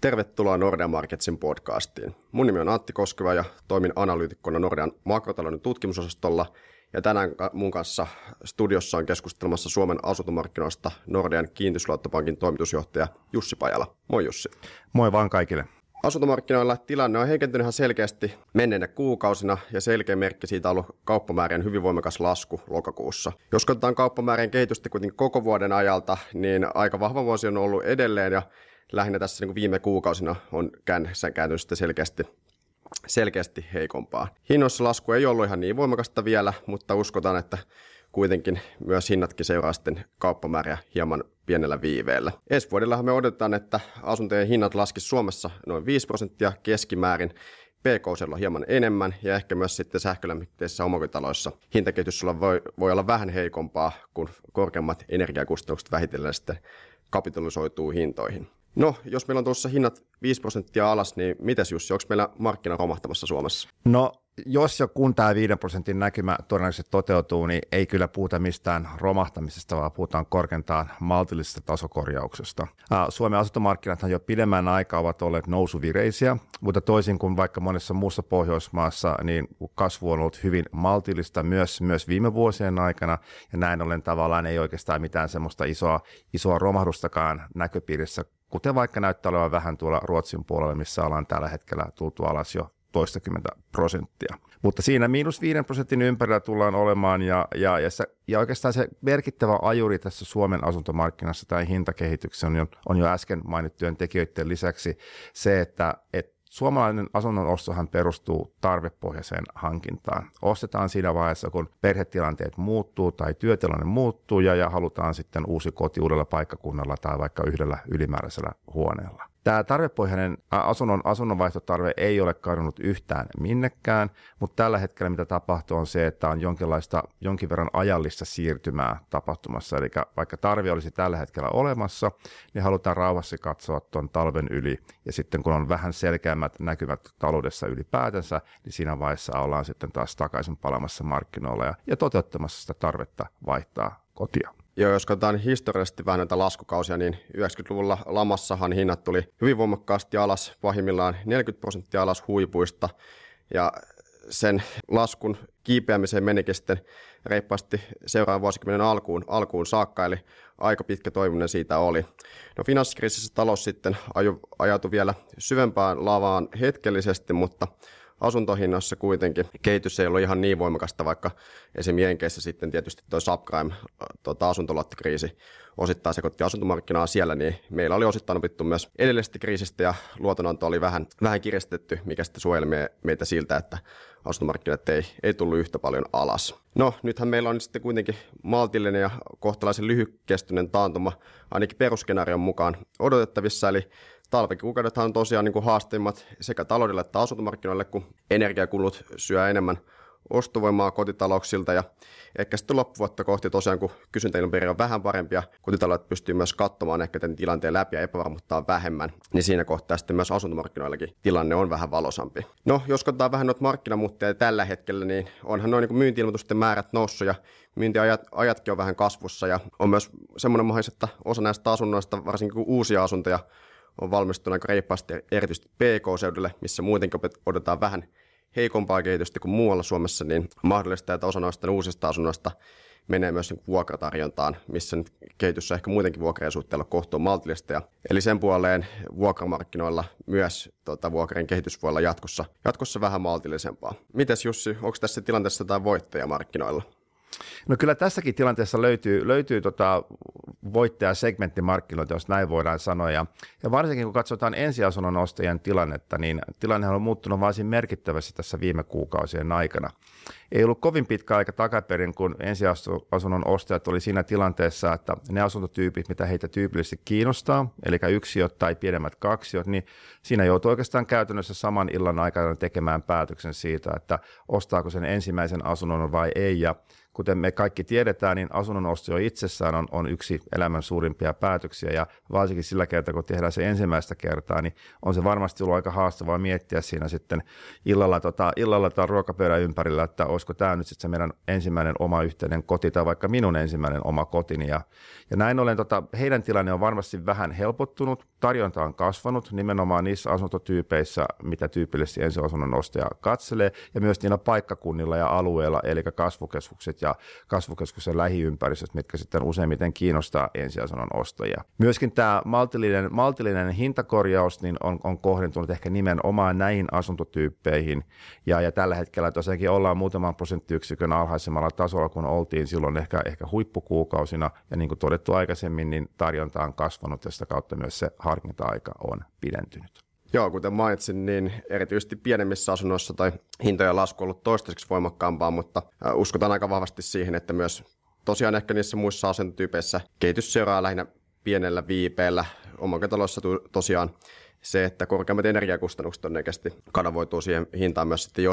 Tervetuloa Nordean Marketsin podcastiin. Mun nimi on Antti Koskeva ja toimin analyytikkona Nordean makrotalouden tutkimusosastolla. Ja tänään mun kanssa studiossa on keskustelmassa Suomen asuntomarkkinoista Nordean kiintysluottopankin toimitusjohtaja Jussi Pajala. Moi Jussi. Moi vaan kaikille. Asuntomarkkinoilla tilanne on heikentynyt ihan selkeästi menneinä kuukausina ja selkeä merkki siitä on ollut kauppamäärien hyvin voimakas lasku lokakuussa. Jos katsotaan kauppamäärien kehitystä kuitenkin koko vuoden ajalta, niin aika vahva vuosi on ollut edelleen ja lähinnä tässä niin kuin viime kuukausina on kääntynyt selkeästi selkeästi heikompaa. Hinnoissa lasku ei ollut ihan niin voimakasta vielä, mutta uskotaan, että kuitenkin myös hinnatkin seuraa sitten kauppamääriä hieman pienellä viiveellä. Ensi vuodellahan me odotetaan, että asuntojen hinnat laskis Suomessa noin 5 prosenttia keskimäärin, pk hieman enemmän ja ehkä myös sitten sähkölämmitteisissä omakotitaloissa hintakehitys voi, voi olla vähän heikompaa, kun korkeammat energiakustannukset vähitellen sitten kapitalisoituu hintoihin. No, jos meillä on tuossa hinnat 5 prosenttia alas, niin mitäs Jussi, onko meillä markkina romahtamassa Suomessa? No, jos ja kun tämä 5 prosentin näkymä todennäköisesti toteutuu, niin ei kyllä puhuta mistään romahtamisesta, vaan puhutaan korkeintaan maltillisesta tasokorjauksesta. Suomen asuntomarkkinat jo pidemmän aikaa ovat olleet nousuvireisiä, mutta toisin kuin vaikka monessa muussa Pohjoismaassa, niin kasvu on ollut hyvin maltillista myös, myös viime vuosien aikana, ja näin ollen tavallaan ei oikeastaan mitään semmoista isoa, isoa romahdustakaan näköpiirissä kuten vaikka näyttää olevan vähän tuolla Ruotsin puolella, missä ollaan tällä hetkellä tultu alas jo toistakymmentä prosenttia. Mutta siinä miinus viiden prosentin ympärillä tullaan olemaan ja, ja, ja, se, ja oikeastaan se merkittävä ajuri tässä Suomen asuntomarkkinassa tai hintakehityksessä on jo, on jo äsken mainittujen tekijöiden lisäksi se, että, että Suomalainen asunnon ostohan perustuu tarvepohjaiseen hankintaan. Ostetaan siinä vaiheessa, kun perhetilanteet muuttuu tai työtilanne muuttuu ja, ja halutaan sitten uusi koti uudella paikkakunnalla tai vaikka yhdellä ylimääräisellä huoneella. Tämä tarvepohjainen asunnon, asunnonvaihtotarve ei ole kadonnut yhtään minnekään, mutta tällä hetkellä mitä tapahtuu on se, että on jonkinlaista, jonkin verran ajallista siirtymää tapahtumassa. Eli vaikka tarve olisi tällä hetkellä olemassa, niin halutaan rauhassa katsoa tuon talven yli. Ja sitten kun on vähän selkeämmät näkymät taloudessa ylipäätänsä, niin siinä vaiheessa ollaan sitten taas takaisin palamassa markkinoilla ja, ja toteuttamassa sitä tarvetta vaihtaa kotia. Ja jos katsotaan historiallisesti vähän näitä laskukausia, niin 90-luvulla lamassahan hinnat tuli hyvin voimakkaasti alas, pahimmillaan 40 prosenttia alas huipuista. Ja sen laskun kiipeämiseen menikin sitten reippaasti seuraavan vuosikymmenen alkuun, alkuun saakka, eli aika pitkä toiminen siitä oli. No finanssikriisissä talous sitten ajautui vielä syvempään lavaan hetkellisesti, mutta asuntohinnoissa kuitenkin kehitys ei ollut ihan niin voimakasta, vaikka esim. Jenkeissä sitten tietysti tuo subprime tuota, asuntoluottokriisi osittain sekoitti asuntomarkkinaa siellä, niin meillä oli osittain opittu myös edellisestä kriisistä ja luotonanto oli vähän, vähän kiristetty, mikä sitten suojeli meitä siltä, että asuntomarkkinat ei, ei tullut yhtä paljon alas. No, nythän meillä on sitten kuitenkin maltillinen ja kohtalaisen lyhykestyinen taantuma, ainakin perusskenaarion mukaan odotettavissa, eli talvikuukaudethan on tosiaan niin haasteimmat sekä taloudelle että asuntomarkkinoille, kun energiakulut syö enemmän ostovoimaa kotitalouksilta ja ehkä sitten loppuvuotta kohti tosiaan, kun kysyntäilmapiiri on vähän parempi ja kotitaloudet pystyy myös katsomaan ehkä tämän tilanteen läpi ja epävarmuutta vähemmän, niin siinä kohtaa sitten myös asuntomarkkinoillakin tilanne on vähän valosampi. No, jos katsotaan vähän noita markkinamuutteja tällä hetkellä, niin onhan noin niin myyntiilmoitusten määrät noussut ja myyntiajatkin on vähän kasvussa ja on myös semmoinen mahdollisuus, että osa näistä asunnoista, varsinkin uusia asuntoja, on valmistunut aika reippaasti erityisesti PK-seudulle, missä muutenkin odotetaan vähän heikompaa kehitystä kuin muualla Suomessa, niin mahdollista, että osa noista uusista asunnoista menee myös vuokratarjontaan, missä nyt kehitys on ehkä muutenkin vuokrien suhteella kohtuun maltillista. Ja, eli sen puoleen vuokramarkkinoilla myös tota, vuokrien kehitys voi olla jatkossa, jatkossa vähän maltillisempaa. Mites Jussi, onko tässä tilanteessa jotain voittajia markkinoilla? No kyllä tässäkin tilanteessa löytyy, löytyy tota voittajasegmenttimarkkinoita, jos näin voidaan sanoa. Ja, ja varsinkin kun katsotaan ensiasunnon ostajien tilannetta, niin tilanne on muuttunut varsin merkittävästi tässä viime kuukausien aikana. Ei ollut kovin pitkä aika takaperin, kun ensiasunnon ostajat oli siinä tilanteessa, että ne asuntotyypit, mitä heitä tyypillisesti kiinnostaa, eli yksiöt tai pienemmät kaksiot, niin siinä joutuu oikeastaan käytännössä saman illan aikana tekemään päätöksen siitä, että ostaako sen ensimmäisen asunnon vai ei. Ja kuten me kaikki tiedetään, niin asunnon osto itsessään on, on yksi elämän suurimpia päätöksiä ja varsinkin sillä kertaa, kun tehdään se ensimmäistä kertaa, niin on se varmasti ollut aika haastavaa miettiä siinä sitten illalla, tota, illalla tai ruokapöydän ympärillä, että olisiko tämä nyt sitten se meidän ensimmäinen oma yhteinen koti tai vaikka minun ensimmäinen oma kotini. Ja, ja näin ollen tota, heidän tilanne on varmasti vähän helpottunut, tarjonta on kasvanut nimenomaan niissä asuntotyypeissä, mitä tyypillisesti ensiasunnon ostaja katselee, ja myös niillä paikkakunnilla ja alueilla, eli kasvukeskukset ja kasvukeskuksen lähiympäristöt, mitkä sitten useimmiten kiinnostaa ensiasunnon ostajia. Myöskin tämä maltillinen, maltillinen hintakorjaus niin on, on kohdentunut ehkä nimenomaan näihin asuntotyyppeihin, ja, ja tällä hetkellä tosiaankin ollaan muutaman prosenttiyksikön alhaisemmalla tasolla, kun oltiin silloin ehkä, ehkä huippukuukausina, ja niin kuin todettu aikaisemmin, niin tarjonta on kasvanut, ja sitä kautta myös se harkinta-aika on pidentynyt. Joo, kuten mainitsin, niin erityisesti pienemmissä asunnoissa tai hintojen lasku on ollut toistaiseksi voimakkaampaa, mutta uskotaan aika vahvasti siihen, että myös tosiaan ehkä niissä muissa asuntotyypeissä kehitys seuraa lähinnä pienellä viipeellä. Omakotitaloissa tosiaan se, että korkeammat energiakustannukset todennäköisesti kanavoituu siihen hintaan myös sitten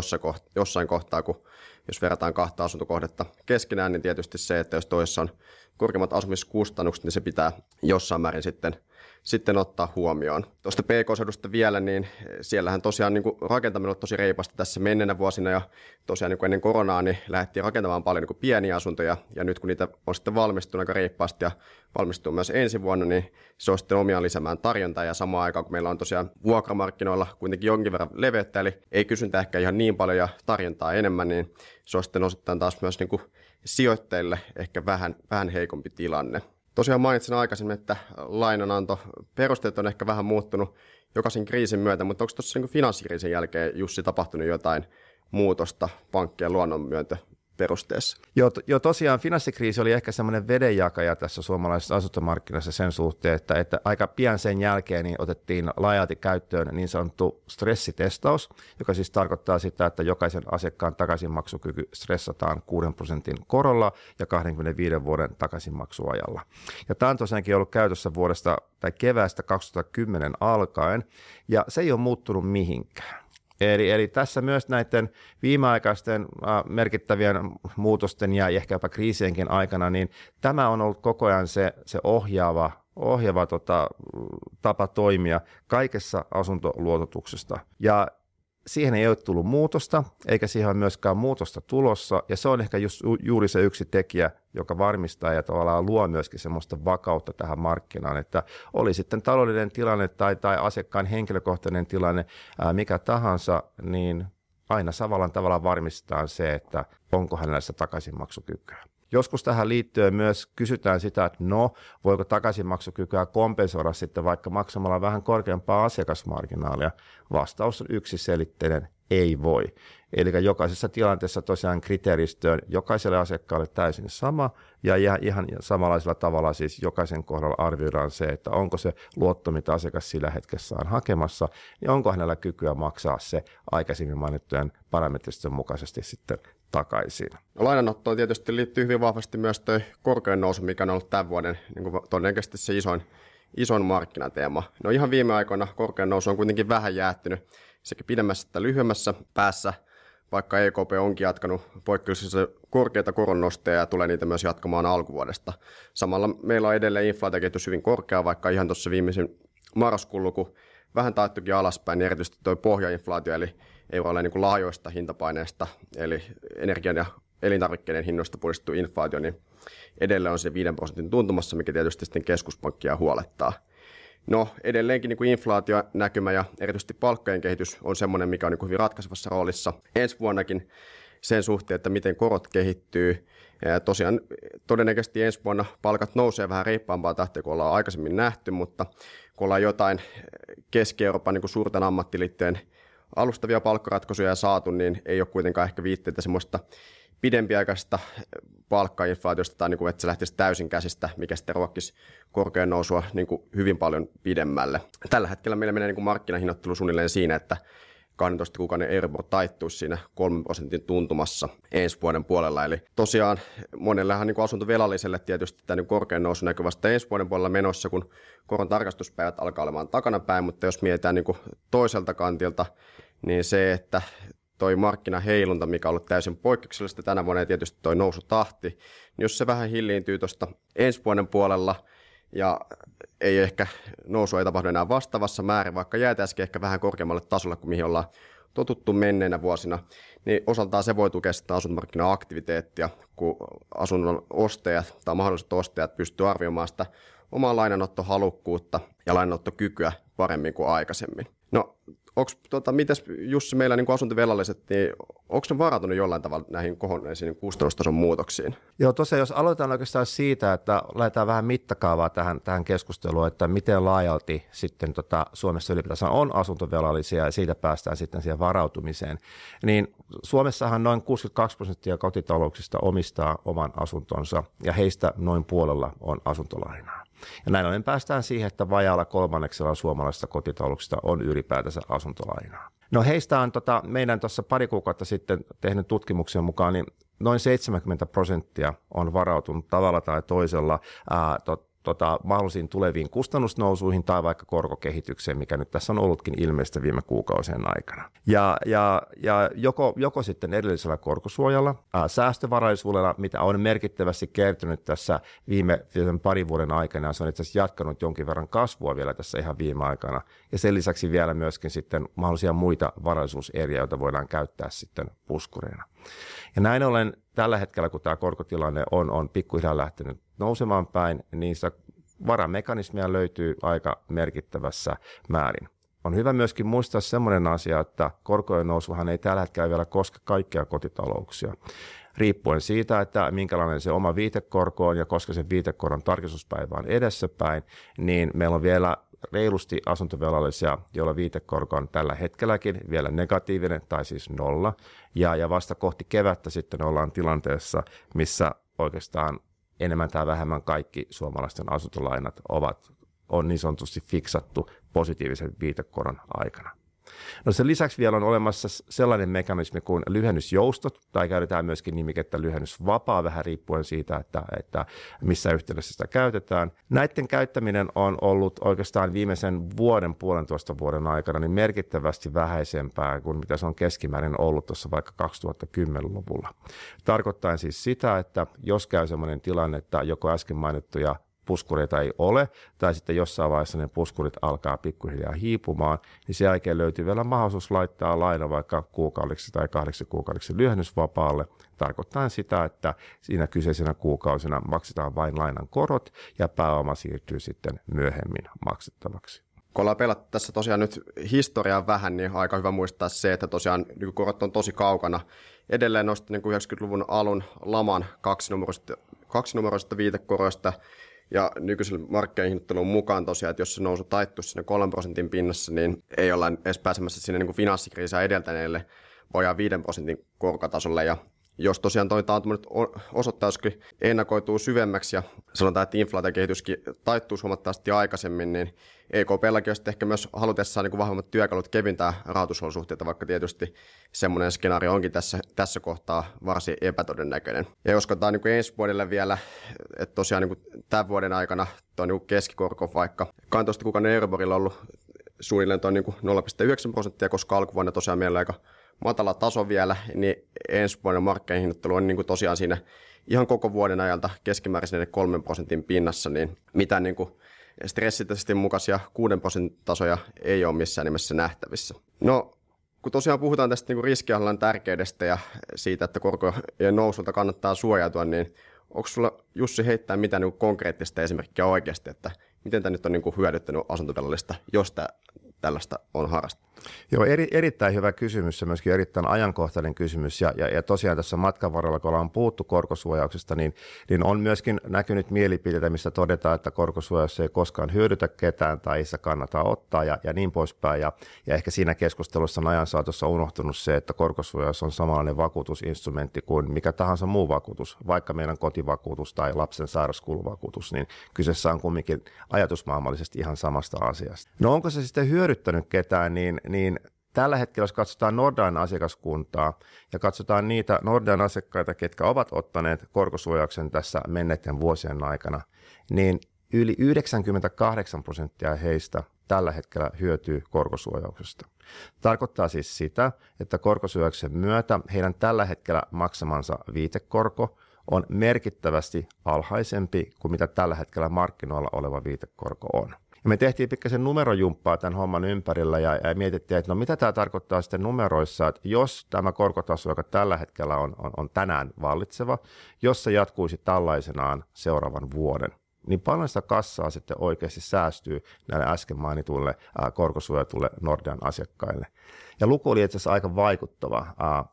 jossain kohtaa, kun jos verrataan kahta asuntokohdetta keskenään, niin tietysti se, että jos toisessa on korkeammat asumiskustannukset, niin se pitää jossain määrin sitten – sitten ottaa huomioon. Tuosta PK-seudusta vielä, niin siellähän tosiaan niin kuin rakentaminen on tosi reipasta tässä menneenä vuosina ja tosiaan niin kuin ennen koronaa niin lähdettiin rakentamaan paljon niin kuin pieniä asuntoja ja nyt kun niitä on sitten valmistunut aika reippaasti ja valmistuu myös ensi vuonna, niin se on sitten omiaan lisäämään tarjontaa ja samaan aikaan kun meillä on tosiaan vuokramarkkinoilla kuitenkin jonkin verran leveyttä, eli ei kysyntä ehkä ihan niin paljon ja tarjontaa enemmän, niin se on sitten osittain taas myös niin kuin sijoittajille ehkä vähän, vähän heikompi tilanne. Tosiaan mainitsin aikaisemmin, että lainananto perusteet on ehkä vähän muuttunut jokaisen kriisin myötä, mutta onko tuossa niin finanssikriisin jälkeen, Jussi, tapahtunut jotain muutosta pankkien luonnonmyöntö perusteessa. Joo, jo tosiaan finanssikriisi oli ehkä semmoinen vedenjakaja tässä suomalaisessa asuntomarkkinassa sen suhteen, että, että aika pian sen jälkeen niin otettiin laajalti käyttöön niin sanottu stressitestaus, joka siis tarkoittaa sitä, että jokaisen asiakkaan takaisinmaksukyky stressataan 6 prosentin korolla ja 25 vuoden takaisinmaksuajalla. Ja tämä on tosiaankin ollut käytössä vuodesta tai keväästä 2010 alkaen, ja se ei ole muuttunut mihinkään. Eli, eli tässä myös näiden viimeaikaisten merkittävien muutosten ja ehkä jopa kriisienkin aikana, niin tämä on ollut koko ajan se, se ohjaava, ohjaava tota, tapa toimia kaikessa asuntoluototuksesta. Ja siihen ei ole tullut muutosta, eikä siihen ole myöskään muutosta tulossa, ja se on ehkä just, juuri se yksi tekijä, joka varmistaa ja tavallaan luo myöskin semmoista vakautta tähän markkinaan, että oli sitten taloudellinen tilanne tai, tai asiakkaan henkilökohtainen tilanne, ää, mikä tahansa, niin aina savallan tavalla varmistetaan se, että onko hänellä sitä takaisinmaksukykyä. Joskus tähän liittyen myös kysytään sitä, että no, voiko takaisinmaksukykyä kompensoida sitten vaikka maksamalla vähän korkeampaa asiakasmarginaalia. Vastaus on yksiselitteinen, ei voi. Eli jokaisessa tilanteessa tosiaan kriteeristö on jokaiselle asiakkaalle täysin sama, ja ihan samanlaisella tavalla siis jokaisen kohdalla arvioidaan se, että onko se luotto, mitä asiakas sillä hetkessä on hakemassa, niin onko hänellä kykyä maksaa se aikaisemmin mainittujen parametristen mukaisesti sitten takaisin. Lainanottoon tietysti liittyy hyvin vahvasti myös tuo korkean nousu, mikä on ollut tämän vuoden niin todennäköisesti se isoin, isoin markkinateema. No ihan viime aikoina korkean nousu on kuitenkin vähän jäättynyt sekä pidemmässä että lyhyemmässä päässä, vaikka EKP onkin jatkanut poikkeuksellisesti korkeita koronnosteja ja tulee niitä myös jatkamaan alkuvuodesta. Samalla meillä on edelleen inflaatiokehitys hyvin korkea, vaikka ihan tuossa viimeisin marraskuun luku vähän taittukin alaspäin, niin erityisesti tuo pohjainflaatio, eli euroalueen niin laajoista hintapaineista, eli energian ja elintarvikkeiden hinnoista puhdistettu inflaatio, niin edelleen on se 5 prosentin tuntumassa, mikä tietysti sitten keskuspankkia huolettaa. No edelleenkin niin kuin inflaationäkymä ja erityisesti palkkojen kehitys on semmoinen, mikä on niin kuin hyvin ratkaisevassa roolissa ensi vuonnakin sen suhteen, että miten korot kehittyy. Ja tosiaan todennäköisesti ensi vuonna palkat nousee vähän reippaampaa tahtia kuin ollaan aikaisemmin nähty, mutta kun ollaan jotain Keski-Euroopan niin kuin suurten ammattiliitteen alustavia palkkaratkaisuja saatu, niin ei ole kuitenkaan ehkä viitteitä semmoista pidempiaikaista palkkainflaatiosta tai niin kuin, että se lähtisi täysin käsistä, mikä sitten ruokkisi korkean nousua niin kuin hyvin paljon pidemmälle. Tällä hetkellä meillä menee niin kuin markkinahinnoittelu suunnilleen siinä, että 12 kuukauden Euribor taittuisi siinä 3 prosentin tuntumassa ensi vuoden puolella. Eli tosiaan monellehan niin asuntovelalliselle tietysti tämä niin korkean nousu näkyy vasta ensi vuoden puolella menossa, kun koron tarkastuspäivät alkaa olemaan takanapäin, mutta jos mietitään niin toiselta kantilta, niin se, että toi markkinaheilunta, mikä on ollut täysin poikkeuksellista tänä vuonna ja tietysti toi nousutahti, niin jos se vähän hilliintyy tuosta ensi vuoden puolella ja ei ehkä nousu ei tapahdu enää vastaavassa määrin, vaikka jäätäisikin ehkä vähän korkeammalle tasolle kuin mihin ollaan totuttu menneinä vuosina, niin osaltaan se voi tukea sitä asuntomarkkina-aktiviteettia, kun asunnon ostajat tai mahdolliset ostajat pystyvät arvioimaan sitä omaa lainanottohalukkuutta ja lainanottokykyä paremmin kuin aikaisemmin. No, onko, tota, mites Jussi, meillä niin asuntovelalliset, niin onko ne varautunut jollain tavalla näihin kohonneisiin kustannustason muutoksiin? Joo, tosiaan jos aloitetaan oikeastaan siitä, että lähdetään vähän mittakaavaa tähän, tähän keskusteluun, että miten laajalti sitten tota, Suomessa ylipäätään on asuntovelallisia ja siitä päästään sitten siihen varautumiseen, niin Suomessahan noin 62 prosenttia kotitalouksista omistaa oman asuntonsa ja heistä noin puolella on asuntolainaa. Ja näin ollen päästään siihen, että vajaalla kolmanneksella suomalaisista kotitalouksista on ylipäätänsä asuntolainaa. No heistä on tota, meidän tuossa pari kuukautta sitten tehnyt tutkimuksen mukaan, niin noin 70 prosenttia on varautunut tavalla tai toisella ää, tot, tota, mahdollisiin tuleviin kustannusnousuihin tai vaikka korkokehitykseen, mikä nyt tässä on ollutkin ilmeistä viime kuukausien aikana. Ja, ja, ja joko, joko sitten edellisellä korkosuojalla, ää, säästövaraisuudella, mitä on merkittävästi kertynyt tässä viime parin vuoden aikana, se on itse asiassa jatkanut jonkin verran kasvua vielä tässä ihan viime aikana, ja sen lisäksi vielä myöskin sitten mahdollisia muita varaisuuseriä, joita voidaan käyttää sitten puskureina. Ja näin ollen tällä hetkellä, kun tämä korkotilanne on, on pikkuhiljaa lähtenyt nousemaan päin, niin sitä varamekanismia löytyy aika merkittävässä määrin. On hyvä myöskin muistaa sellainen asia, että korkojen nousuhan ei tällä hetkellä vielä koske kaikkia kotitalouksia. Riippuen siitä, että minkälainen se oma viitekorko on ja koska se viitekoron tarkistuspäivä on edessäpäin, niin meillä on vielä reilusti asuntovelallisia, joilla viitekorko on tällä hetkelläkin vielä negatiivinen tai siis nolla. Ja, ja vasta kohti kevättä sitten ollaan tilanteessa, missä oikeastaan enemmän tai vähemmän kaikki suomalaisten asuntolainat ovat, on niin sanotusti fiksattu positiivisen viitekoron aikana. No sen lisäksi vielä on olemassa sellainen mekanismi kuin lyhennysjoustot, tai käytetään myöskin nimikettä lyhennysvapaa, vähän riippuen siitä, että, että missä yhteydessä sitä käytetään. Näiden käyttäminen on ollut oikeastaan viimeisen vuoden, puolentoista vuoden aikana niin merkittävästi vähäisempää kuin mitä se on keskimäärin ollut tuossa vaikka 2010-luvulla. Tarkoittaa siis sitä, että jos käy sellainen tilanne, että joko äsken mainittuja puskureita ei ole, tai sitten jossain vaiheessa ne puskurit alkaa pikkuhiljaa hiipumaan, niin sen jälkeen löytyy vielä mahdollisuus laittaa laina vaikka kuukaudeksi tai kahdeksi kuukaudeksi lyhennysvapaalle, tarkoittaa sitä, että siinä kyseisenä kuukausina maksetaan vain lainan korot ja pääoma siirtyy sitten myöhemmin maksettavaksi kun ollaan pelattu tässä tosiaan nyt historiaa vähän, niin aika hyvä muistaa se, että tosiaan niin korot on tosi kaukana. Edelleen nosti niin 90-luvun alun laman kaksinumeroista, kaksinumeroista viitekoroista ja nykyisen markkinahinnoittelun mukaan tosiaan, että jos se nousu taittuisi sinne 3 prosentin pinnassa, niin ei olla edes pääsemässä sinne niin kuin finanssikriisiä edeltäneelle vajaa 5 prosentin korkotasolle. Ja jos tosiaan toi taantuma nyt osoittaisikin ennakoituu syvemmäksi ja sanotaan, että inflaatiokehityskin taittuu huomattavasti aikaisemmin, niin EKPlläkin olisi ehkä myös halutessaan niin kuin vahvemmat työkalut kevintää rahoitusolosuhteita, vaikka tietysti semmoinen skenaario onkin tässä, tässä kohtaa varsin epätodennäköinen. Ja jos katsotaan niin ensi vuodelle vielä, että tosiaan niin kuin tämän vuoden aikana tuo niin keskikorko vaikka 12 kuukauden Euroborilla on ollut suunnilleen tuo niin 0,9 prosenttia, koska alkuvuonna tosiaan meillä aika matala taso vielä, niin ensi vuoden markkinahinnoittelu on niin kuin tosiaan siinä ihan koko vuoden ajalta keskimäärin 3 prosentin pinnassa, niin mitä niin kuin stressitestin mukaisia 6 prosentin tasoja ei ole missään nimessä nähtävissä. No, kun tosiaan puhutaan tästä niin riskihallinnan tärkeydestä ja siitä, että korkojen nousulta kannattaa suojautua, niin onko sulla Jussi heittää mitään niin konkreettista esimerkkiä oikeasti, että miten tämä nyt on niin hyödyttänyt asuntovelallista, jos tämä tällaista on harrastettu? Joo, eri, erittäin hyvä kysymys ja myöskin erittäin ajankohtainen kysymys. Ja, ja, ja tosiaan tässä matkan varrella, kun ollaan puhuttu korkosuojauksesta, niin, niin on myöskin näkynyt mielipiteitä, missä todetaan, että korkosuojaus ei koskaan hyödytä ketään tai se kannata ottaa ja, ja niin poispäin. Ja, ja ehkä siinä keskustelussa on ajan saatossa unohtunut se, että korkosuojaus on samanlainen vakuutusinstrumentti kuin mikä tahansa muu vakuutus, vaikka meidän kotivakuutus tai lapsen sairauskuluvakuutus, niin kyseessä on kumminkin ajatusmaailmallisesti ihan samasta asiasta. No onko se sitten hyödyttänyt ketään, niin niin tällä hetkellä, jos katsotaan Nordan asiakaskuntaa ja katsotaan niitä Nordan asiakkaita, ketkä ovat ottaneet korkosuojauksen tässä menneiden vuosien aikana, niin yli 98 prosenttia heistä tällä hetkellä hyötyy korkosuojauksesta. Tarkoittaa siis sitä, että korkosuojauksen myötä heidän tällä hetkellä maksamansa viitekorko on merkittävästi alhaisempi kuin mitä tällä hetkellä markkinoilla oleva viitekorko on. Ja me tehtiin pikkasen numerojumppaa tämän homman ympärillä ja, ja mietittiin, että no mitä tämä tarkoittaa sitten numeroissa, että jos tämä korkotaso, joka tällä hetkellä on, on, on tänään vallitseva, jos se jatkuisi tällaisenaan seuraavan vuoden, niin paljon sitä kassaa sitten oikeasti säästyy näille äsken mainituille korkosuojatulle Nordean asiakkaille. Ja luku oli itse asiassa aika vaikuttava.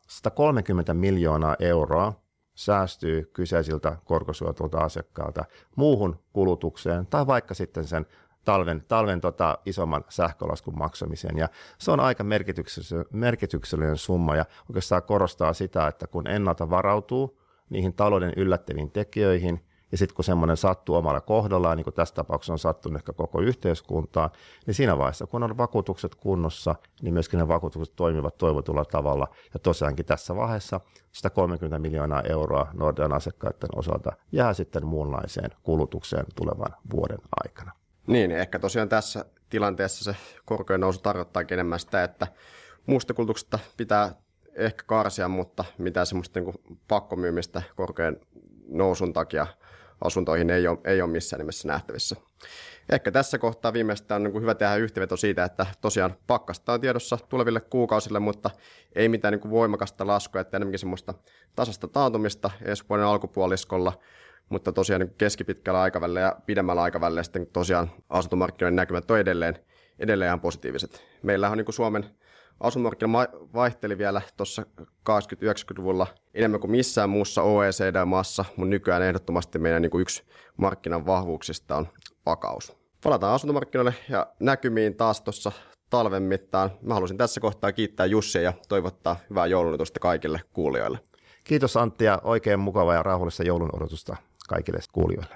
130 miljoonaa euroa säästyy kyseisiltä korkosuojatulta asiakkailta muuhun kulutukseen tai vaikka sitten sen talven, talven tota isomman sähkölaskun maksamiseen. Ja se on aika merkityksellinen, merkityksellinen summa ja oikeastaan korostaa sitä, että kun ennalta varautuu niihin talouden yllättäviin tekijöihin – ja sitten kun semmoinen sattuu omalla kohdallaan, niin kuin tässä tapauksessa on sattunut ehkä koko yhteiskuntaan, niin siinä vaiheessa, kun on vakuutukset kunnossa, niin myöskin ne vakuutukset toimivat toivotulla tavalla. Ja tosiaankin tässä vaiheessa 130 miljoonaa euroa Nordean asiakkaiden osalta jää sitten muunlaiseen kulutukseen tulevan vuoden aikana. Niin, ehkä tosiaan tässä tilanteessa se korkojen nousu tarkoittaa enemmän sitä, että muusta kulutuksesta pitää ehkä karsia, mutta mitä semmoista niin pakkomyymistä korkean nousun takia asuntoihin ei ole, ei ole missään nimessä nähtävissä. Ehkä tässä kohtaa viimeistään on niin hyvä tehdä yhteenveto siitä, että tosiaan pakkasta on tiedossa tuleville kuukausille, mutta ei mitään niin voimakasta laskua, että enemmänkin semmoista tasasta taantumista ensi vuoden alkupuoliskolla, mutta tosiaan niin keskipitkällä aikavälillä ja pidemmällä aikavälillä sitten tosiaan asuntomarkkinoiden näkymät on edelleen, edelleen ihan positiiviset. Meillä on niin Suomen asuntomarkkina vaihteli vielä tuossa 80-90-luvulla enemmän kuin missään muussa OECD-maassa, mutta nykyään ehdottomasti meidän niin yksi markkinan vahvuuksista on vakaus. Palataan asuntomarkkinoille ja näkymiin taas tuossa talven mittaan. Mä haluaisin tässä kohtaa kiittää Jussia ja toivottaa hyvää joulunotusta kaikille kuulijoille. Kiitos Antti ja oikein mukavaa ja rauhallista joulun odotusta kaikille kuulijoille.